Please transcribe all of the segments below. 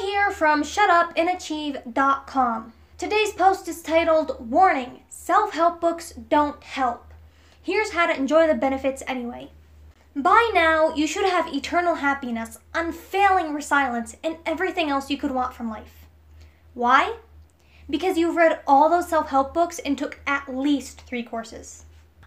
Here from ShutUpAndAchieve.com. Today's post is titled Warning Self Help Books Don't Help. Here's how to enjoy the benefits anyway. By now, you should have eternal happiness, unfailing resilience, and everything else you could want from life. Why? Because you've read all those self help books and took at least three courses.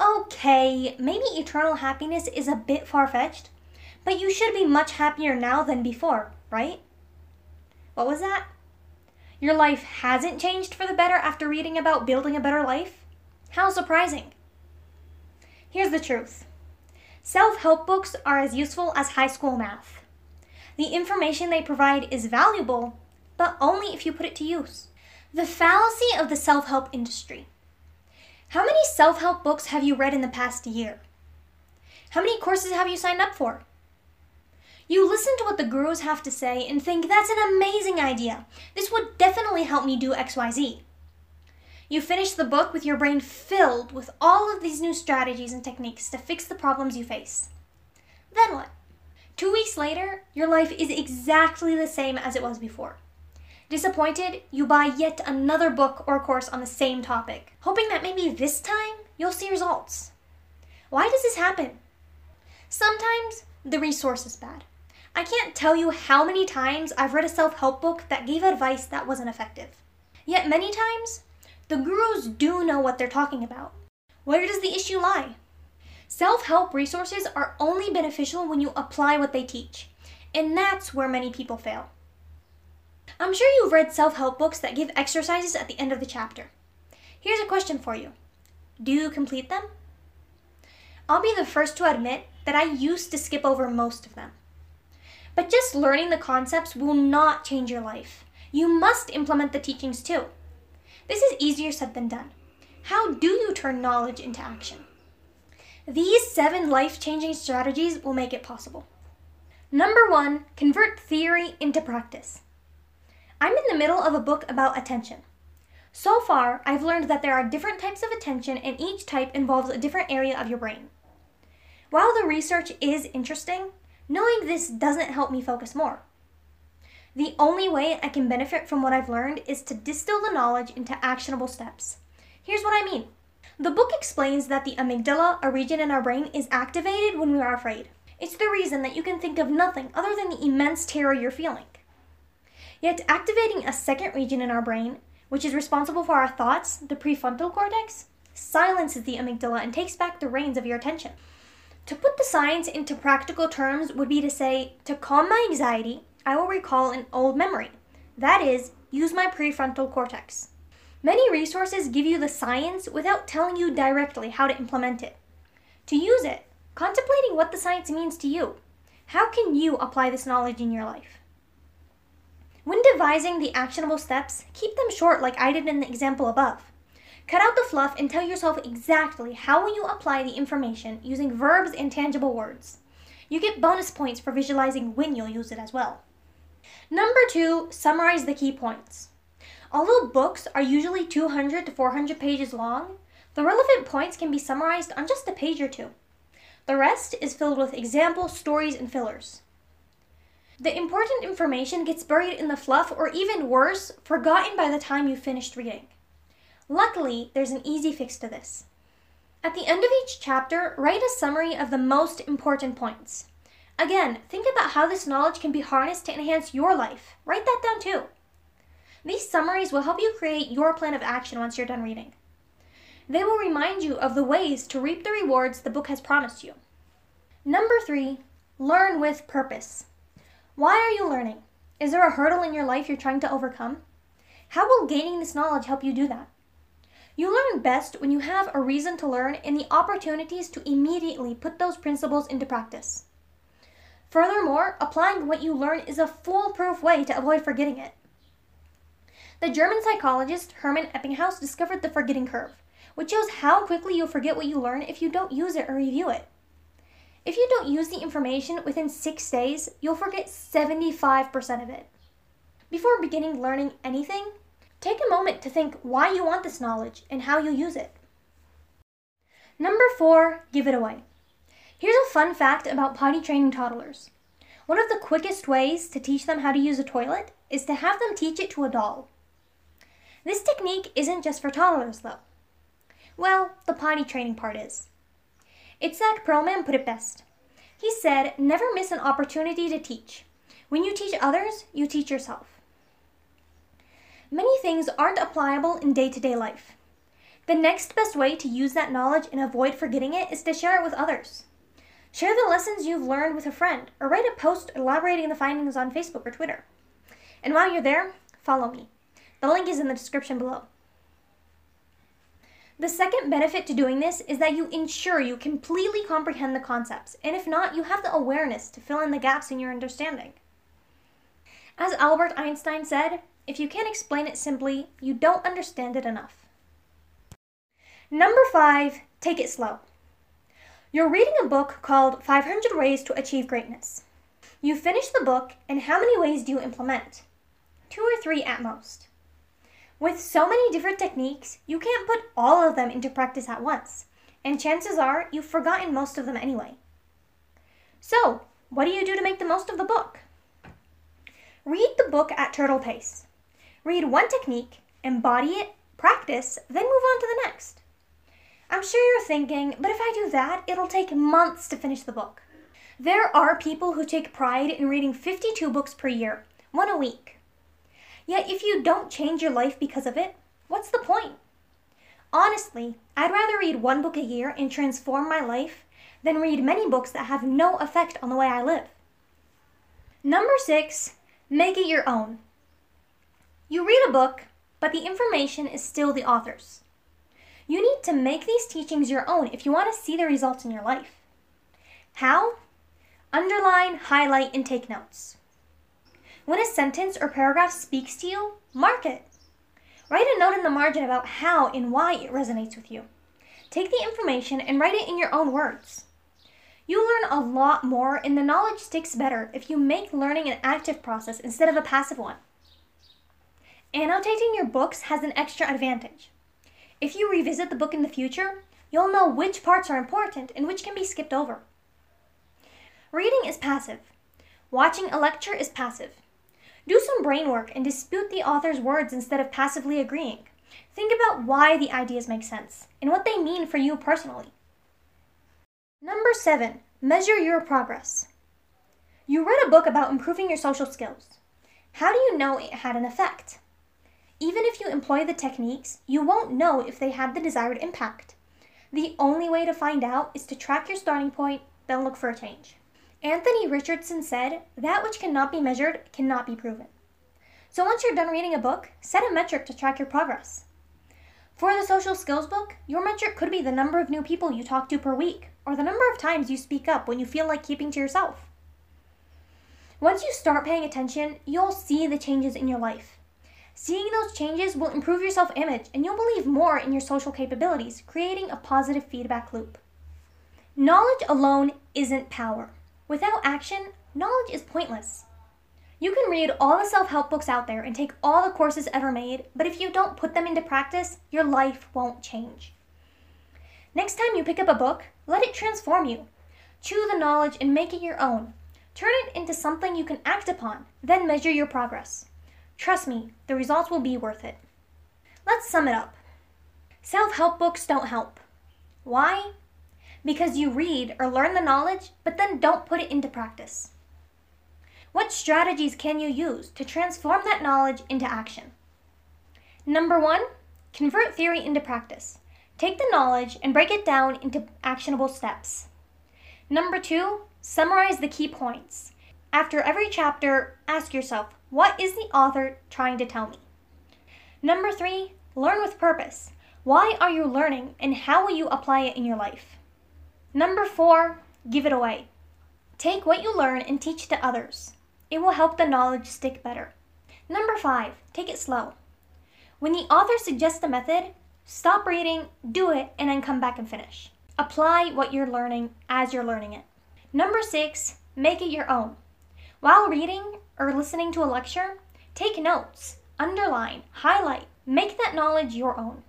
Okay, maybe eternal happiness is a bit far fetched, but you should be much happier now than before, right? What was that? Your life hasn't changed for the better after reading about building a better life? How surprising. Here's the truth self help books are as useful as high school math. The information they provide is valuable, but only if you put it to use. The fallacy of the self help industry. How many self help books have you read in the past year? How many courses have you signed up for? You listen to what the gurus have to say and think that's an amazing idea. This would definitely help me do XYZ. You finish the book with your brain filled with all of these new strategies and techniques to fix the problems you face. Then what? Two weeks later, your life is exactly the same as it was before. Disappointed, you buy yet another book or course on the same topic, hoping that maybe this time you'll see results. Why does this happen? Sometimes the resource is bad. I can't tell you how many times I've read a self help book that gave advice that wasn't effective. Yet many times, the gurus do know what they're talking about. Where does the issue lie? Self help resources are only beneficial when you apply what they teach, and that's where many people fail. I'm sure you've read self help books that give exercises at the end of the chapter. Here's a question for you Do you complete them? I'll be the first to admit that I used to skip over most of them. But just learning the concepts will not change your life. You must implement the teachings too. This is easier said than done. How do you turn knowledge into action? These seven life changing strategies will make it possible. Number one, convert theory into practice. I'm in the middle of a book about attention. So far, I've learned that there are different types of attention, and each type involves a different area of your brain. While the research is interesting, Knowing this doesn't help me focus more. The only way I can benefit from what I've learned is to distill the knowledge into actionable steps. Here's what I mean. The book explains that the amygdala, a region in our brain, is activated when we are afraid. It's the reason that you can think of nothing other than the immense terror you're feeling. Yet, activating a second region in our brain, which is responsible for our thoughts, the prefrontal cortex, silences the amygdala and takes back the reins of your attention. To put the science into practical terms would be to say, to calm my anxiety, I will recall an old memory. That is, use my prefrontal cortex. Many resources give you the science without telling you directly how to implement it. To use it, contemplating what the science means to you. How can you apply this knowledge in your life? When devising the actionable steps, keep them short like I did in the example above. Cut out the fluff and tell yourself exactly how will you apply the information using verbs and tangible words. You get bonus points for visualizing when you'll use it as well. Number two, summarize the key points. Although books are usually 200 to 400 pages long, the relevant points can be summarized on just a page or two. The rest is filled with examples, stories, and fillers. The important information gets buried in the fluff or even worse, forgotten by the time you finished reading. Luckily, there's an easy fix to this. At the end of each chapter, write a summary of the most important points. Again, think about how this knowledge can be harnessed to enhance your life. Write that down too. These summaries will help you create your plan of action once you're done reading. They will remind you of the ways to reap the rewards the book has promised you. Number three, learn with purpose. Why are you learning? Is there a hurdle in your life you're trying to overcome? How will gaining this knowledge help you do that? You learn best when you have a reason to learn and the opportunities to immediately put those principles into practice. Furthermore, applying what you learn is a foolproof way to avoid forgetting it. The German psychologist Hermann Ebbinghaus discovered the forgetting curve, which shows how quickly you'll forget what you learn if you don't use it or review it. If you don't use the information within six days, you'll forget 75% of it. Before beginning learning anything, Take a moment to think why you want this knowledge and how you use it. Number four, give it away. Here's a fun fact about potty training toddlers. One of the quickest ways to teach them how to use a toilet is to have them teach it to a doll. This technique isn't just for toddlers, though. Well, the potty training part is. Itzhak Perlman put it best. He said, Never miss an opportunity to teach. When you teach others, you teach yourself. Many things aren't applicable in day to day life. The next best way to use that knowledge and avoid forgetting it is to share it with others. Share the lessons you've learned with a friend, or write a post elaborating the findings on Facebook or Twitter. And while you're there, follow me. The link is in the description below. The second benefit to doing this is that you ensure you completely comprehend the concepts, and if not, you have the awareness to fill in the gaps in your understanding. As Albert Einstein said, if you can't explain it simply, you don't understand it enough. Number five, take it slow. You're reading a book called 500 Ways to Achieve Greatness. You finish the book, and how many ways do you implement? Two or three at most. With so many different techniques, you can't put all of them into practice at once, and chances are you've forgotten most of them anyway. So, what do you do to make the most of the book? Read the book at turtle pace. Read one technique, embody it, practice, then move on to the next. I'm sure you're thinking, but if I do that, it'll take months to finish the book. There are people who take pride in reading 52 books per year, one a week. Yet if you don't change your life because of it, what's the point? Honestly, I'd rather read one book a year and transform my life than read many books that have no effect on the way I live. Number six, make it your own. You read a book, but the information is still the author's. You need to make these teachings your own if you want to see the results in your life. How? Underline, highlight, and take notes. When a sentence or paragraph speaks to you, mark it. Write a note in the margin about how and why it resonates with you. Take the information and write it in your own words. You learn a lot more and the knowledge sticks better if you make learning an active process instead of a passive one. Annotating your books has an extra advantage. If you revisit the book in the future, you'll know which parts are important and which can be skipped over. Reading is passive. Watching a lecture is passive. Do some brain work and dispute the author's words instead of passively agreeing. Think about why the ideas make sense and what they mean for you personally. Number seven, measure your progress. You read a book about improving your social skills. How do you know it had an effect? Even if you employ the techniques, you won't know if they had the desired impact. The only way to find out is to track your starting point, then look for a change. Anthony Richardson said, That which cannot be measured cannot be proven. So once you're done reading a book, set a metric to track your progress. For the social skills book, your metric could be the number of new people you talk to per week, or the number of times you speak up when you feel like keeping to yourself. Once you start paying attention, you'll see the changes in your life. Seeing those changes will improve your self image and you'll believe more in your social capabilities, creating a positive feedback loop. Knowledge alone isn't power. Without action, knowledge is pointless. You can read all the self help books out there and take all the courses ever made, but if you don't put them into practice, your life won't change. Next time you pick up a book, let it transform you. Chew the knowledge and make it your own. Turn it into something you can act upon, then measure your progress. Trust me, the results will be worth it. Let's sum it up. Self help books don't help. Why? Because you read or learn the knowledge, but then don't put it into practice. What strategies can you use to transform that knowledge into action? Number one, convert theory into practice. Take the knowledge and break it down into actionable steps. Number two, summarize the key points. After every chapter, ask yourself what is the author trying to tell me? Number three, learn with purpose. Why are you learning and how will you apply it in your life? Number four, give it away. Take what you learn and teach to others. It will help the knowledge stick better. Number five, take it slow. When the author suggests a method, stop reading, do it, and then come back and finish. Apply what you're learning as you're learning it. Number six, make it your own. While reading, or listening to a lecture, take notes, underline, highlight, make that knowledge your own.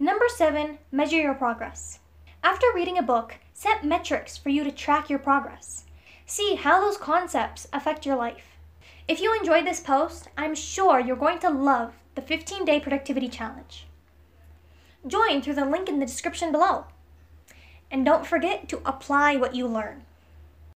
Number seven, measure your progress. After reading a book, set metrics for you to track your progress. See how those concepts affect your life. If you enjoyed this post, I'm sure you're going to love the 15 day productivity challenge. Join through the link in the description below. And don't forget to apply what you learn.